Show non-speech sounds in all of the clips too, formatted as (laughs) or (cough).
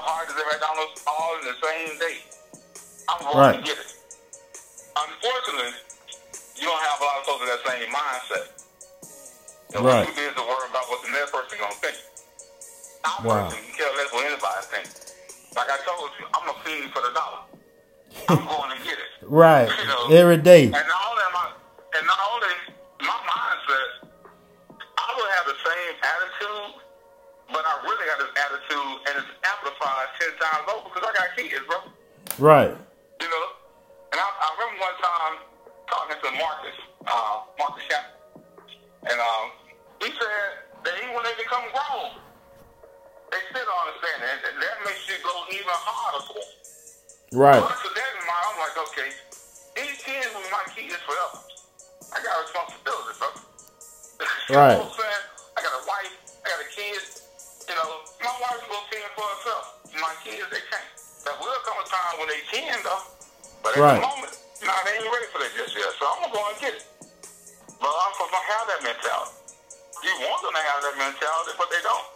Hardee's and McDonald's all in the same day. I'm going Right. to get it. Unfortunately, you don't have a lot of folks with that same mindset. And Right. too busy worrying about what the next person gonna think. I Wow. personally care less what anybody thinks. Like I told you, I'm a fiend for the dollar. I'm (laughs) going to get it. Right. You know, Every day. And not only am I, and not only my mindset, I would have the same attitude, but I really got this attitude, and it's amplified ten times over because I got kids, bro. Right. You know, and I, I remember one time talking to Marcus, uh, Marcus Schapp, and um, he said that even when they become grown, they still don't understand it, and that makes you go even harder for them. Right. Well, to that in mind, I'm like, okay, these kids will be my kids forever. I got a responsibility, bro. (laughs) you Right. know what I'm saying? I got a wife, I got a kid. You know, my wife will fend for herself. My kids, they can't. There will come a time when they can, though. But at Right. the moment, nah, they ain't ready for that just yet. So I'm going to go and get it. But I'm supposed to have that mentality. You want them to have that mentality, but they don't.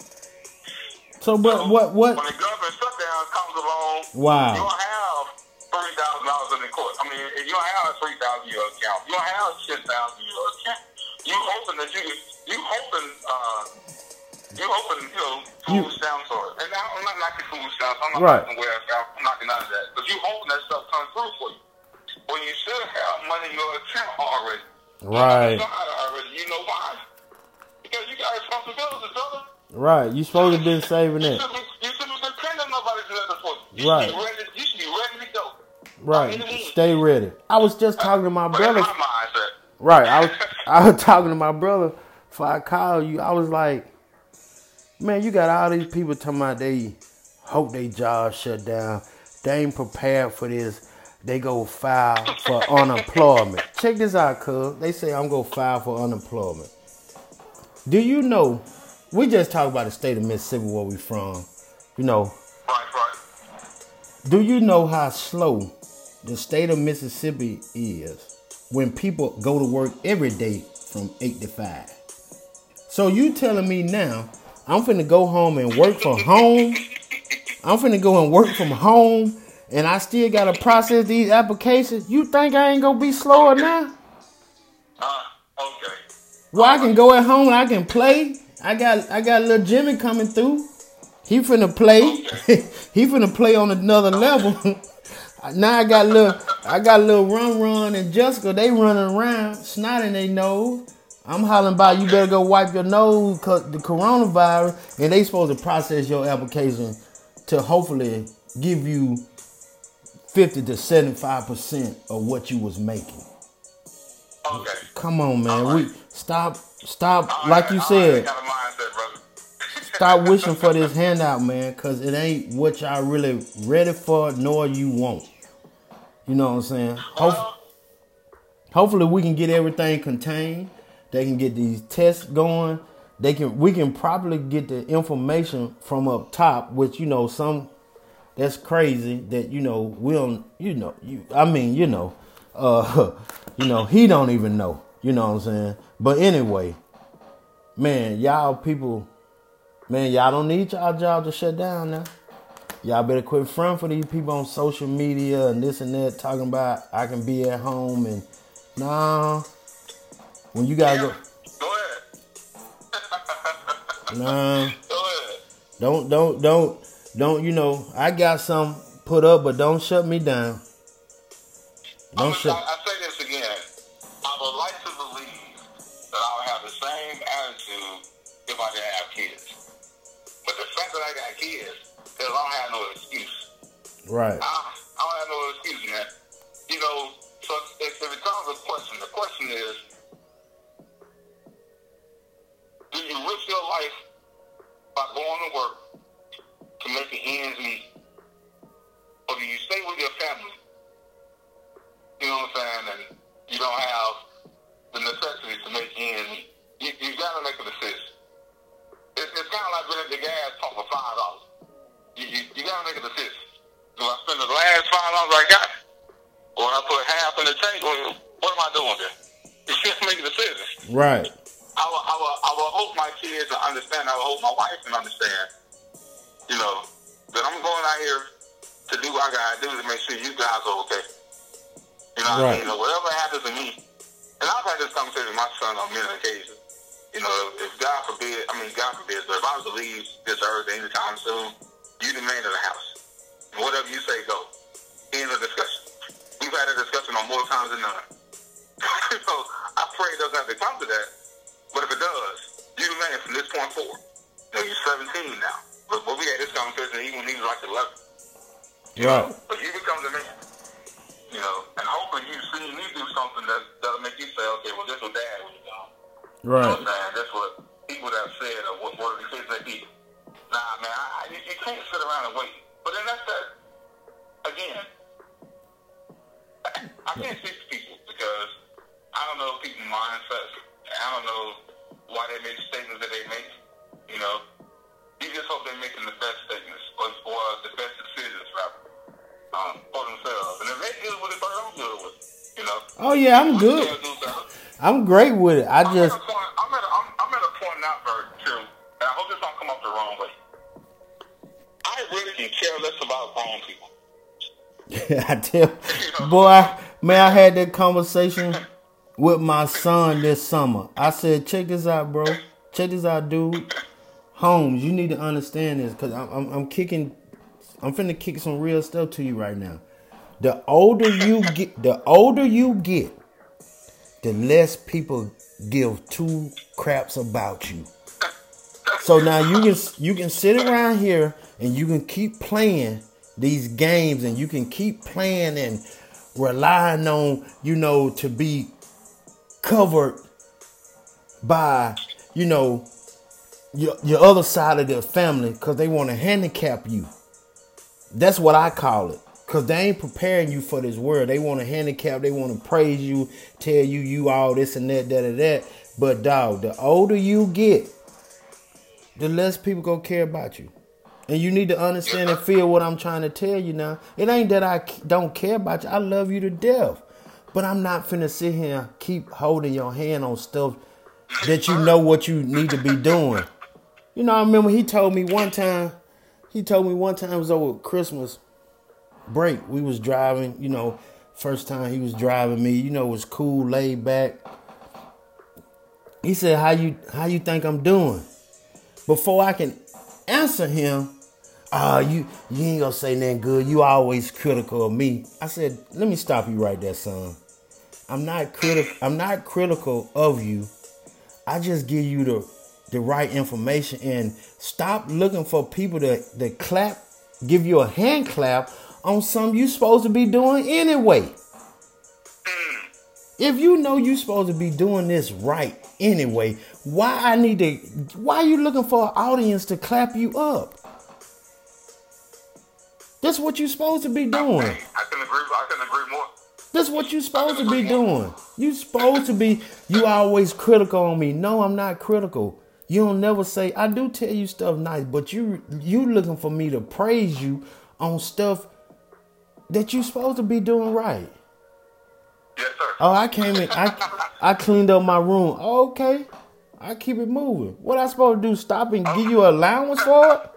So, but what, what? When the government shutdown comes along, Wow. you don't have thirty thousand dollars in the court. I mean, you don't have three thousand in your account. You don't have ten thousand in your account. You hoping that you you hoping uh you hoping you know food You- stamps or and I- I'm not knocking food stamps. I'm not Right. knocking welfare. I'm knocking none of that. But you hoping that stuff comes through for you. When you should have money in your account already. Right. Inside already. You know why? Because you got responsibilities, brother. Right. You supposed to been saving You it. be, you shouldn't be depending on nobody to nothing for you. You Right. Should ready, you should be ready to go. Right. Stay ready. I was just talking to my brother. my. Right. I was I was (laughs) talking to my brother before I called you. I was like, man, you got all these people talking about they hope they jobs shut down. They ain't prepared for this. They go file for (laughs) unemployment. Check this out, cuz. They say I'm gonna file for unemployment. Do you know? We just talked about the state of Mississippi where we from. You know, Right, right. do you know how slow the state of Mississippi is when people go to work every day from 8 to 5? So you telling me now I'm finna go home and work from home? I'm finna go and work from home and I still gotta process these applications? You think I ain't gonna be slower now? Uh, okay. Well, I can go at home and I can play. I got I got little Jimmy coming through. He finna play. (laughs) he finna play on another level. (laughs) now I got little I got little run run and Jessica. They running around, snotting their nose. I'm hollering by you better go wipe your nose cause the coronavirus, and they supposed to process your application to hopefully give you fifty to seventy five percent of what you was making. Okay. Come on, man. All We stop, stop. All Like you all said, right, mindset, stop (laughs) wishing for this handout, man, because it ain't what y'all really ready for, nor you want. You know what I'm saying? Hope, hopefully, we can get everything contained. They can get these tests going. They can. We can probably get the information from up top, which you know some. That's crazy that you know we don't. You know you. I mean you know, uh, (laughs) you know he don't even know. You know what I'm saying? But anyway, man, y'all people, man, y'all don't need y'all job to shut down now. Y'all better quit front for these people on social media and this and that talking about I can be at home and nah. When you gotta go, Go ahead. (laughs) nah. Go ahead. Don't don't don't don't you know I got some put up, but don't shut me down. Don't I, shut. I say this again. I would like to believe that I would have the same attitude if I didn't have kids. But the fact that I got kids, is I don't have no excuse. Right. I, I don't have no excuse, man. You know, so if, if it comes a question, the question is, risk your life by going to work to make the ends meet? Or do you stay with your family? You know what I'm saying? And you don't have the necessity to make ends meet. You, you got to make a decision. It, it's kind of like being the gas pump for five dollars. You, you, you got to make a decision. Do I spend the last five dollars I got, or I put half in the tank? Or what am I doing there? (laughs) You to make a decision. Right. Kids will understand. I hope my wife can understand. You know that I'm going out here to do what I gotta do to make sure you guys are okay. You know Right. I mean? You know, whatever happens to me, and I've had this conversation with my son on many occasions. You know, if God forbid, I mean, God forbid, but if I was to leave this earth anytime soon, you the man of the house. And whatever you say, go. End of discussion. We've had a discussion on more times than none. (laughs) so I pray it doesn't have to come to that. 24. You know, you're 17 now. But, but we had this conversation even when he was like 11. Yeah. But you become the man. You know, and hopefully you see me do something that, that'll make you say, okay, well, this was dad when you know. Right. You know what That's what people have said or what, what the kids they be. Nah, man, I, you, you can't sit around and wait. But then that's that, again, I, can't speak to people because I don't know people's mindsets. I don't know why they make statements that they make. You know, you just hope they're making the best statements or, or the best decisions, rather, um, for themselves. And if they good with it, but I'm good with it. You know? Oh yeah, I'm good. can't do better. I'm great with it. I I'm just at a point. I'm at a, I'm, I'm at a point now, Bert, too, and I hope this don't come up the wrong way. I really can care less about grown people. (laughs) I tell boy, man, I had that conversation (laughs) with my son this summer. I said, check this out, bro. Check this out, dude. Holmes, you need to understand this because I'm, I'm, I'm kicking, I'm finna kick some real stuff to you right now. The older you get, the older you get, the less people give two craps about you. So now you can you can sit around here and you can keep playing these games and you can keep playing and relying on you know to be covered by you know your your other side of the family because they want to handicap you. That's what I call it. Cause they ain't preparing you for this world. They want to handicap. They want to praise you, tell you you all this and that, that and that. But dog, the older you get, the less people gonna care about you. And you need to understand and feel what I'm trying to tell you now. It ain't that I don't care about you. I love you to death. But I'm not finna sit here and keep holding your hand on stuff that you know what you need to be doing. You know, I remember he told me one time, he told me one time it was over Christmas break. We was driving, you know, first time he was driving me, you know, it was cool, laid back. He said, How you how you think I'm doing? Before I can answer him, ah, you you ain't gonna say nothing good. You always critical of me. I said, let me stop you right there, son. I'm not critical I'm not critical of you. I just give you the the right information and stop looking for people to, to clap, give you a hand clap on something you're supposed to be doing anyway. If you know you're supposed to be doing this right anyway, why I need to why are you looking for an audience to clap you up? That's what you're supposed to be doing. I can agree. I can agree more. That's what you supposed to be doing. You supposed to be. You always critical on me. No, I'm not critical. You don't never say. I do tell you stuff nice, but you you looking for me to praise you on stuff that you supposed to be doing right. Yes, sir. Oh, I came in. I I cleaned up my room. Oh, okay, I keep it moving. What I supposed to do? Stop and give you allowance for it?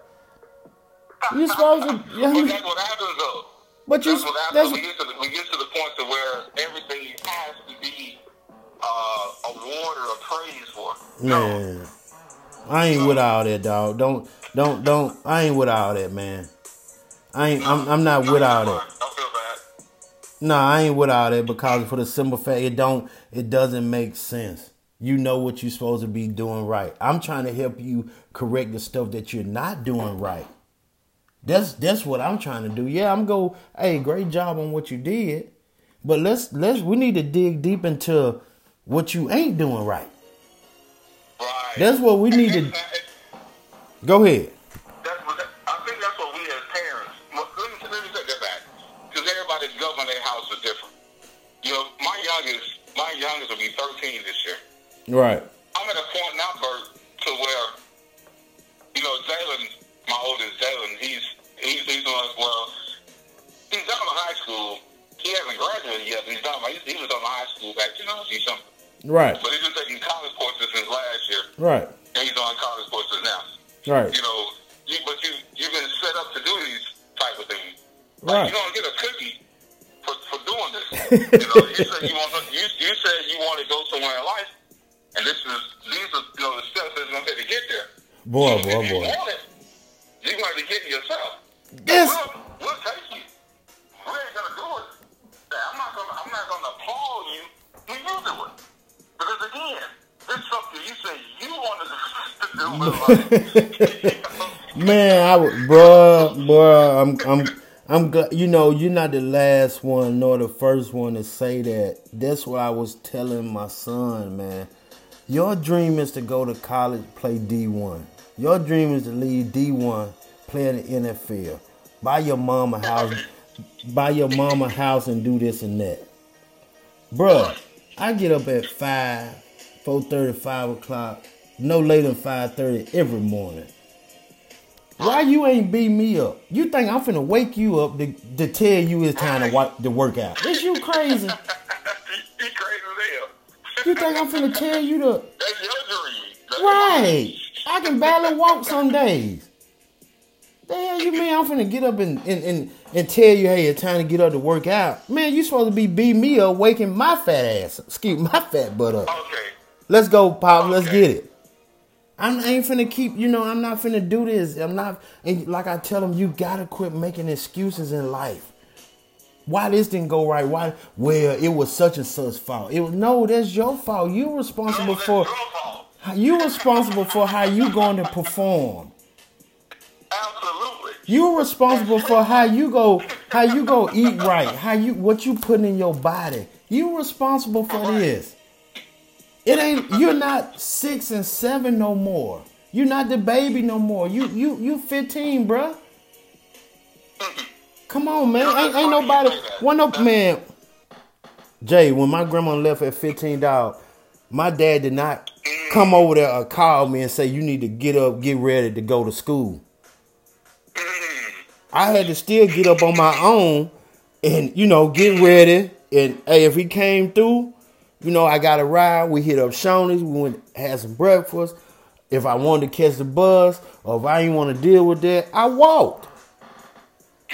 You supposed to? You know what I But mean? that's what happens, though. But you That's what happens. we, get to the, we get to the point to where everything has to be uh, awarded or praised for. Man, I ain't with all that, dog. Don't, don't, don't. I ain't with all that, man. I ain't. I'm, I'm not with all that. Don't feel bad. Nah, I ain't with all that because for the simple fact it don't, it doesn't make sense. You know what you're supposed to be doing right. I'm trying to help you correct the stuff that you're not doing right. That's that's what I'm trying to do. Yeah, I'm go. Hey, great job on what you did, but let's let's we need to dig deep into what you ain't doing right. Right. That's what we need to. Go ahead. That's what I think that's what we as parents. well, Let me, let me take that back because everybody's government their house is different. You know, my youngest, my youngest will be 13 this year. Right. I'm at a point now, Bert, he's he's doing well. He's done in high school. He hasn't graduated yet, but he's done. He, he was on the high school back, you know, he's something. Right. But he's been taking college courses since last year, Right. and he's on college courses now. Right. You know, you, but you you've been set up to do these type of things. Like, Right. you're gonna get a cookie for, for doing this. (laughs) you know, you said you want you, you said you want to go somewhere in life, and this is these are you know the steps that it's gonna take to get there. Boy, So boy, you boy. it, Yes. We'll, we'll take you. We ain't gonna do it. I'm not gonna I'm not gonna applaud you when you do it. Because again, it's something you say you wanted (laughs) to do with. (laughs) Man, I would, bruh, bruh, I'm, I'm, I'm glad. You know, you're not the last one nor the first one to say that. That's what I was telling my son, man. Your dream is to go to college, play D1. Your dream is to leave D1, play in the NFL, buy your mama a house, buy your mama a house, and do this and that. Bruh, I get up at five, four thirty, five o'clock, no later than five thirty every morning. Why you ain't beat me up? You think I'm finna wake you up to, to tell you it's time to, wa- to work out? Is you crazy? (laughs) you crazy as hell. You think I'm finna tell you to That's your dream. That's right? I can barely walk some days. The hell you mean I'm finna get up and, and, and, and tell you, hey, it's time to get up to work out? Man, you supposed to be beating me up, waking my fat ass, excuse my fat butt up. Okay. Let's go, Pop. Let's get it. I'm, I ain't finna keep, you know, I'm not finna do this. I'm not, and like I tell them, you gotta quit making excuses in life. Why this didn't go right? Why? Well, it was such and such fault. It was no, that's your fault. You responsible No, for. You responsible for how you going to perform. Absolutely. You responsible for how you go, how you go eat right, how you what you put in your body. You're responsible for this. It ain't you're not six and seven no more. You're not the baby no more. You you you 15, bruh. Come on, man. Ain't, ain't nobody. One up, man. Jay, when my grandma left at 15, dog, my dad did not come over there or call me and say you need to get up, get ready to go to school. I had to still get up on my own and, you know, get ready. And hey, if he came through, you know, I got a ride. We hit up Shoney's. We went had some breakfast. If I wanted to catch the bus or if I didn't want to deal with that, I walked.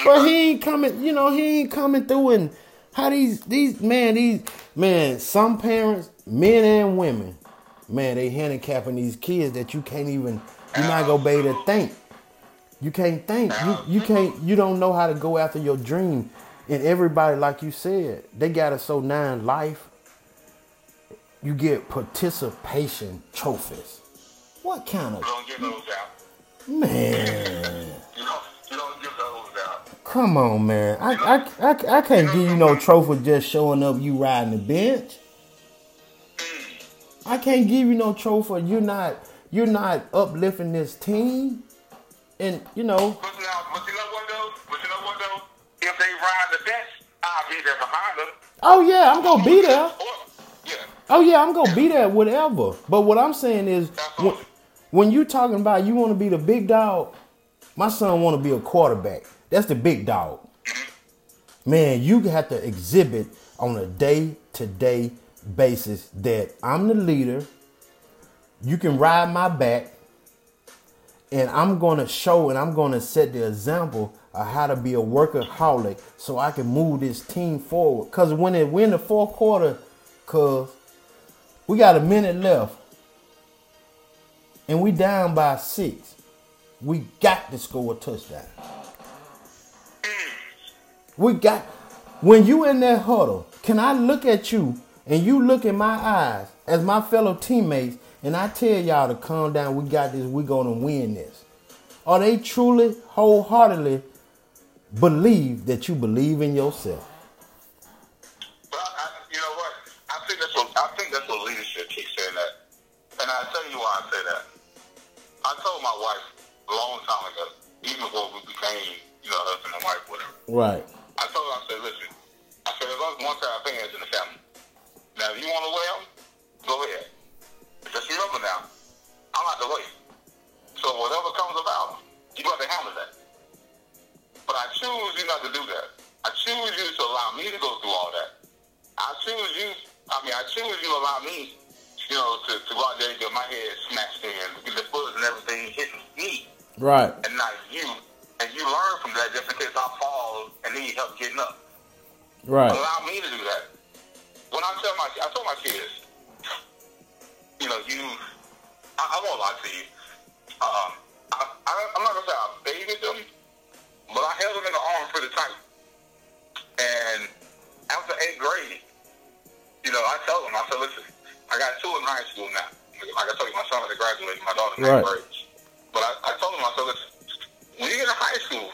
But he ain't coming, you know, he ain't coming through and how these these man, these man, some parents, men and women, man, they handicapping these kids that you can't even you're not gonna be able to think. You can't think. You you can't you don't know how to go after your dream. And everybody, like you said, they got it so nine life. You get participation trophies. What kind You of don't get those out. man? You don't, you don't those out. Come on, man. I, I, I, I can't give you no trophy just showing up you riding the bench. Mm. I can't give you no trophy. You're not you're not uplifting this team. And you know, But now, but you know what though? But you know what though? If they ride the bench, I'll be there behind them. oh yeah, I'm gonna be there. Yeah. Oh yeah, I'm gonna be there, whatever. But what I'm saying is, when, when you talking about you want to be the big dog, my son want to be a quarterback. That's the big dog. Man, you have to exhibit on a day to day basis that I'm the leader. You can ride my back, and I'm gonna show and I'm gonna set the example of how to be a workaholic so I can move this team forward. Cause when it win the fourth quarter, cause we got a minute left, and we down by six. We got to score a touchdown. We got when you in that huddle, can I look at you and you look in my eyes as my fellow teammates and I tell y'all to calm down, we got this, We're gonna win this. Are they truly wholeheartedly believe that you believe in yourself? But I, you know what? I think that's what I think that's what leadership keeps saying that. And I tell you why I say that. I told my wife a long time ago, even before we became, you know, husband and wife, whatever. Right. I told her, I said, listen, I said, as long as one side parents in the family. Now, if you want to wear them, I mean, I you allow me, you know, to, to go out there and get my head smashed in, get the bullets and everything hitting me Right. and not you. And you learn from that just in case I fall and need help getting up. Right. Allow me to do that. When I tell my, I told my kids, you know, you, I, I won't lie to you. Um, I, I, I'm not gonna say I babied them, but I held them in the arm pretty tight. And after eighth grade, you know, I told them, I said, listen, I got two in high school now. Like I told you, my son had graduated, my daughter in Right. ninth grade. But I, I told them, I said, listen, when you get to high school,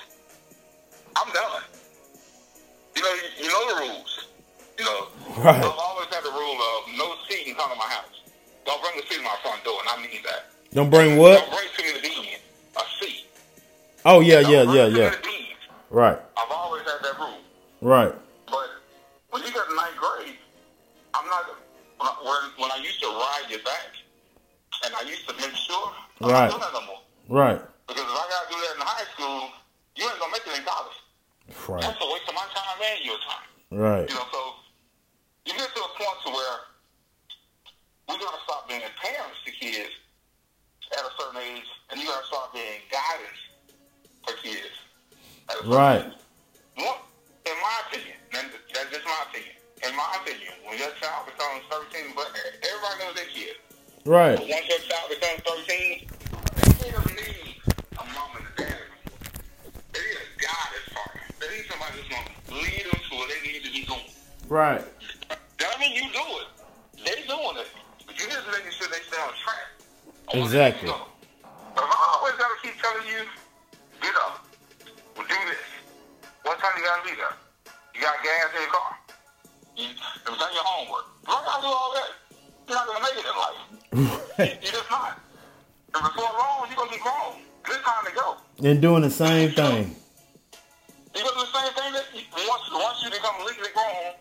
I'm done. You know, you, you know the rules. You know, Right. I've always had the rule of no seat can come to my house. Don't bring a seat to my front door, and I need that. Don't bring what? Don't bring to me the deed, a seat. Oh yeah, yeah, yeah, bring to me yeah. Right. I've always had that rule. Right. Your back, and I used to make sure, I'm Right. not doing that no more. Right. Because if I got to do that in high school, you ain't gonna make it in college. Right. That's a waste of my time and your time. Right. You know, so you get to a point to where we gotta stop being parents to kids at a certain age, and you gotta start being guidance for kids. at a certain Right. age. Your child becomes 13, but everybody knows their kid. But Right. once your child becomes 13, that kid doesn't need a mom and a dad. They need a guidance partner. They need somebody who's gonna lead them to where they need to be going. Right. That mean you do it. They doing it. But you just making sure they stay on track. they Exactly. to. But if I always gotta keep telling you, get up. Well, do this. What time you gotta be there? You got gas in your car. You, done your homework. You don't gotta do all that. You're not gonna make it in life. You're just not. And before long, you're gonna be grown. And it's time to go. And doing the same thing. You're gonna do the same thing that you, once once you become legally grown.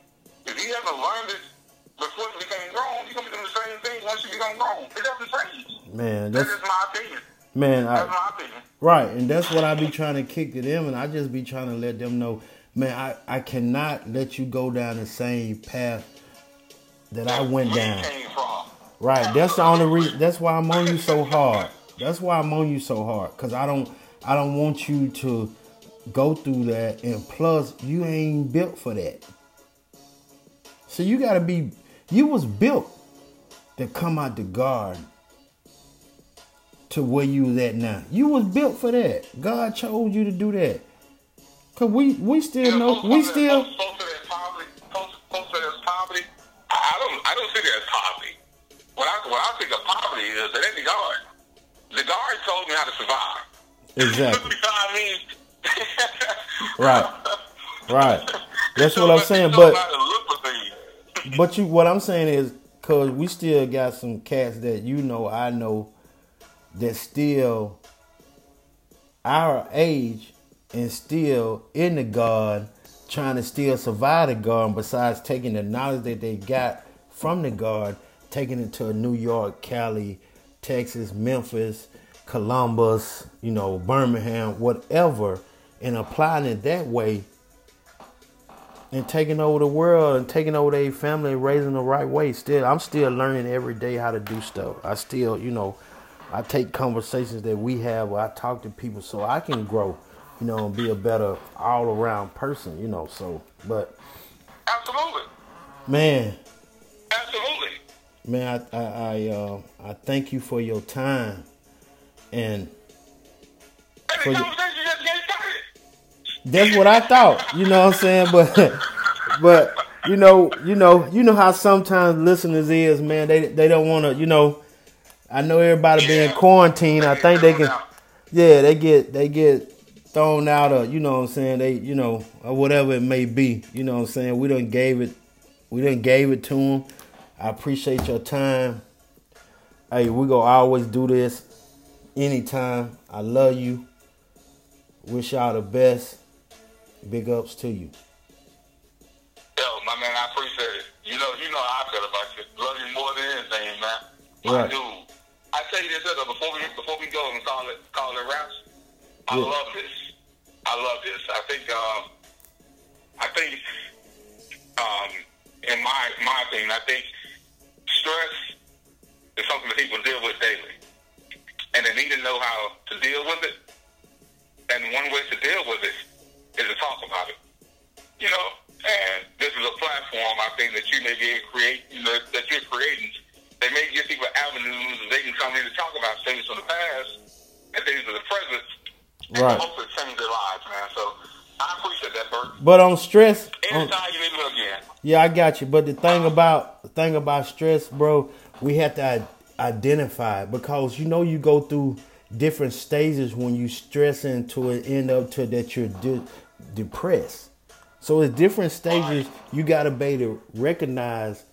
If you haven't learned it before you became grown, you're gonna be doing the same thing once you become grown. It doesn't change. Man, That's that's my opinion. man, That's I my opinion. Right, and that's what I be trying to kick to them, and I just be trying to let them know, man, I, I cannot let you go down the same path that I went down. Right, that's the only reason. That's why I'm on you so hard. That's why I'm on you so hard, cause I don't, I don't want you to go through that, and plus, you ain't built for that. So you gotta be, you was built to come out the garden to where you was at now. You was built for that. God chose you to do that. Cause we, we still know, we still, Folks say there's poverty. Say poverty. I, don't. I don't see there's poverty. What I what I think of poverty is that the guard, the guard told me how to survive. exactly. you know what I mean? (laughs) Right. Right. That's what I'm saying, they told me but- how to look for things. (laughs) But you, what I'm saying is, cause we still got some cats that you know, I know, that still our age and still in the garden, trying to still survive the garden. Besides taking the knowledge that they got from the garden, taking it to New York, Cali, Texas, Memphis, Columbus, you know, Birmingham, whatever, and applying it that way and taking over the world and taking over their family and raising the right way. Still, I'm still learning every day how to do stuff. I still, you know, I take conversations that we have where I talk to people so I can grow, you know, and be a better all around person, you know. So, but Absolutely. man, Absolutely. man, I I I, uh, I thank you for your time and And For the you- conversation just getting started. That's what I thought. You know what I'm saying? But but you know, you know, you know how sometimes listeners is, man, they they don't wanna, you know, I know everybody being quarantined. I think they can yeah, they get they get thrown out of, you know what I'm saying, they you know, or whatever it may be. You know what I'm saying? We done gave it we done gave it to them. I appreciate your time. Hey, we gonna always do this anytime. I love you. Wish y'all the best. Big ups to you. Yo, my man, I appreciate it. You know, you know how I feel about you. Love you more than anything, man. Right. dude. I tell you this though, before we before we go and call it call it raps. I yeah. love this. I love this. I think. Um, I think. Um, in my my opinion, I think stress is something that people deal with daily, and they need to know how to deal with it. And one way to deal with it is to talk about it. You know, and this is a platform I think that you may be able to create. You know, that you're creating. They may give people avenues they can come in to talk about things from the past and things of the present and Right. hopefully change their lives, man. So I appreciate that, Bert. But on stress, on, Anytime you need me again. yeah, I got you. But the thing about the thing about stress, bro, we have to identify it because you know you go through different stages when you stressing to it end up to that you're de- depressed. So it's different stages. You gotta be to recognize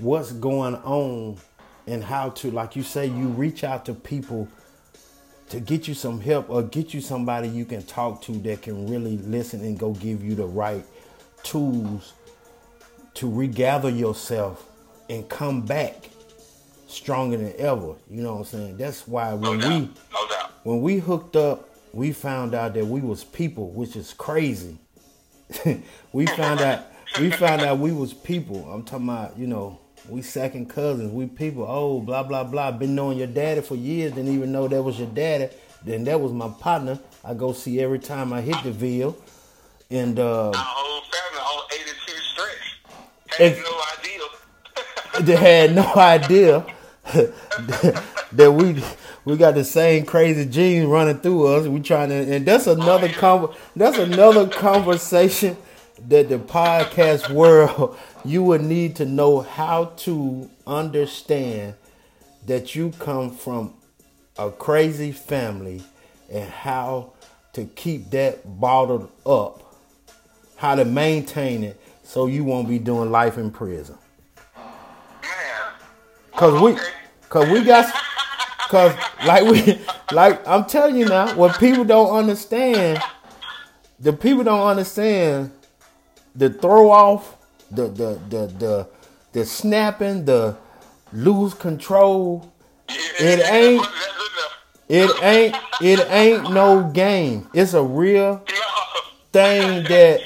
what's going on and how to, like you say, you reach out to people to get you some help or get you somebody you can talk to that can really listen and go give you the right tools to regather yourself and come back stronger than ever. You know what I'm saying? That's why No when doubt. we no when we hooked up, we found out that we was people, which is crazy. (laughs) we found out we found out we was people. I'm talking about, you know, we second cousins, we people. Oh, blah blah blah. Been knowing your daddy for years, didn't even know that was your daddy. Then that was my partner. I go see every time I hit the Ville. And uh Our whole family, all 82 stretch, had no idea. (laughs) they had no idea (laughs) that we we got the same crazy genes running through us. We trying to, and that's another con- that's another conversation that the podcast world (laughs) you would need to know how to understand that you come from a crazy family and how to keep that bottled up, how to maintain it so you won't be doing life in prison. Cause we, cause we got, (laughs) cause like we, like I'm telling you now, what people don't understand, the people don't understand the throw off, the the the the the snapping, the lose control. It ain't- It ain't it ain't no game. It's a real thing that,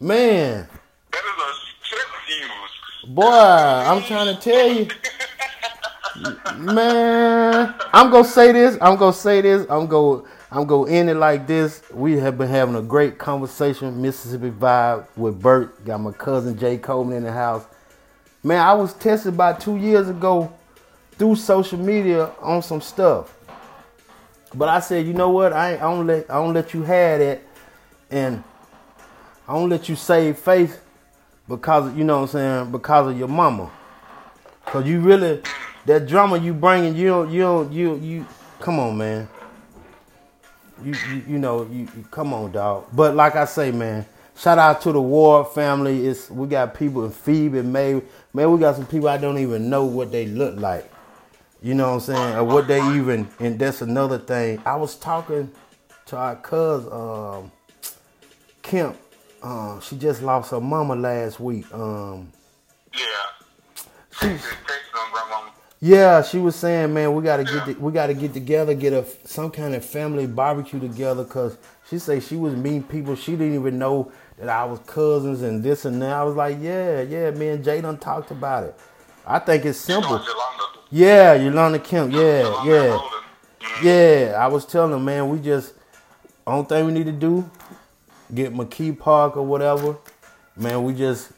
man, That is a strip fuse. boy, I'm trying to tell you. (laughs) Man, I'm gonna say this. I'm gonna say this. I'm gonna I'm gonna end it like this. We have been having a great conversation, Mississippi vibe with Bert. Got my cousin Jay Coleman in the house. Man, I was tested about two years ago through social media on some stuff. But I said, you know what? I I don't let I don't let you have that, and I don't let you save face because you know what I'm saying because of your mama. Cause you really that drama you bringing you you you you come on man. You you, you know you, you come on dog. But like I say man, shout out to the Ward family. It's we got people in Phoebe and May. Man, we got some people I don't even know what they look like. You know what I'm saying? Or what they even and that's another thing. I was talking to our cousin um Kemp. Uh, she just lost her mama last week. Um Yeah. she Just texting on grandmama. Yeah, she was saying, man, we gotta get the, we gotta get together, get a some kind of family barbecue together, cause she say she was meeting people she didn't even know that I was cousins and this and that. I was like, yeah, yeah, me and Jay done talked about it. I think it's simple. Yeah, Yolanda Kemp. Yeah, yeah. Mhm. yeah. I was telling her, man, we just only thing we need to do, get McKee Park or whatever. Man, we just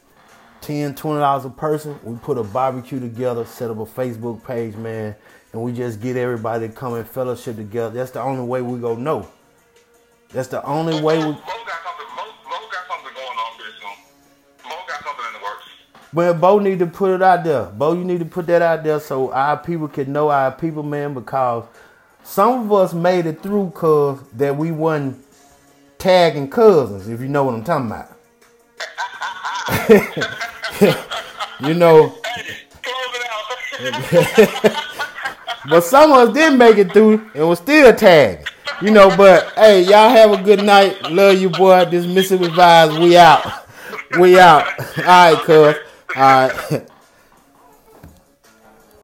10 dollars a person. We put a barbecue together, set up a Facebook page, man, and we just get everybody to come and fellowship together. That's the only way we go know. That's the only way we. Mo got something. Mo, Mo got something going on pretty soon. Mo got something in the works. But Bo need to put it out there. Bo, you need to put that out there so our people can know our people, man, because some of us made it through cause that we wasn't tagging cousins, if you know what I'm talking about. (laughs) you know, Hey, close it out. but some of us didn't make it through and was still tagging. You know, but hey, y'all have a good night. Love you, boy. This Mississippi Vibes. We out. We out. All right, cuz. All right. (laughs)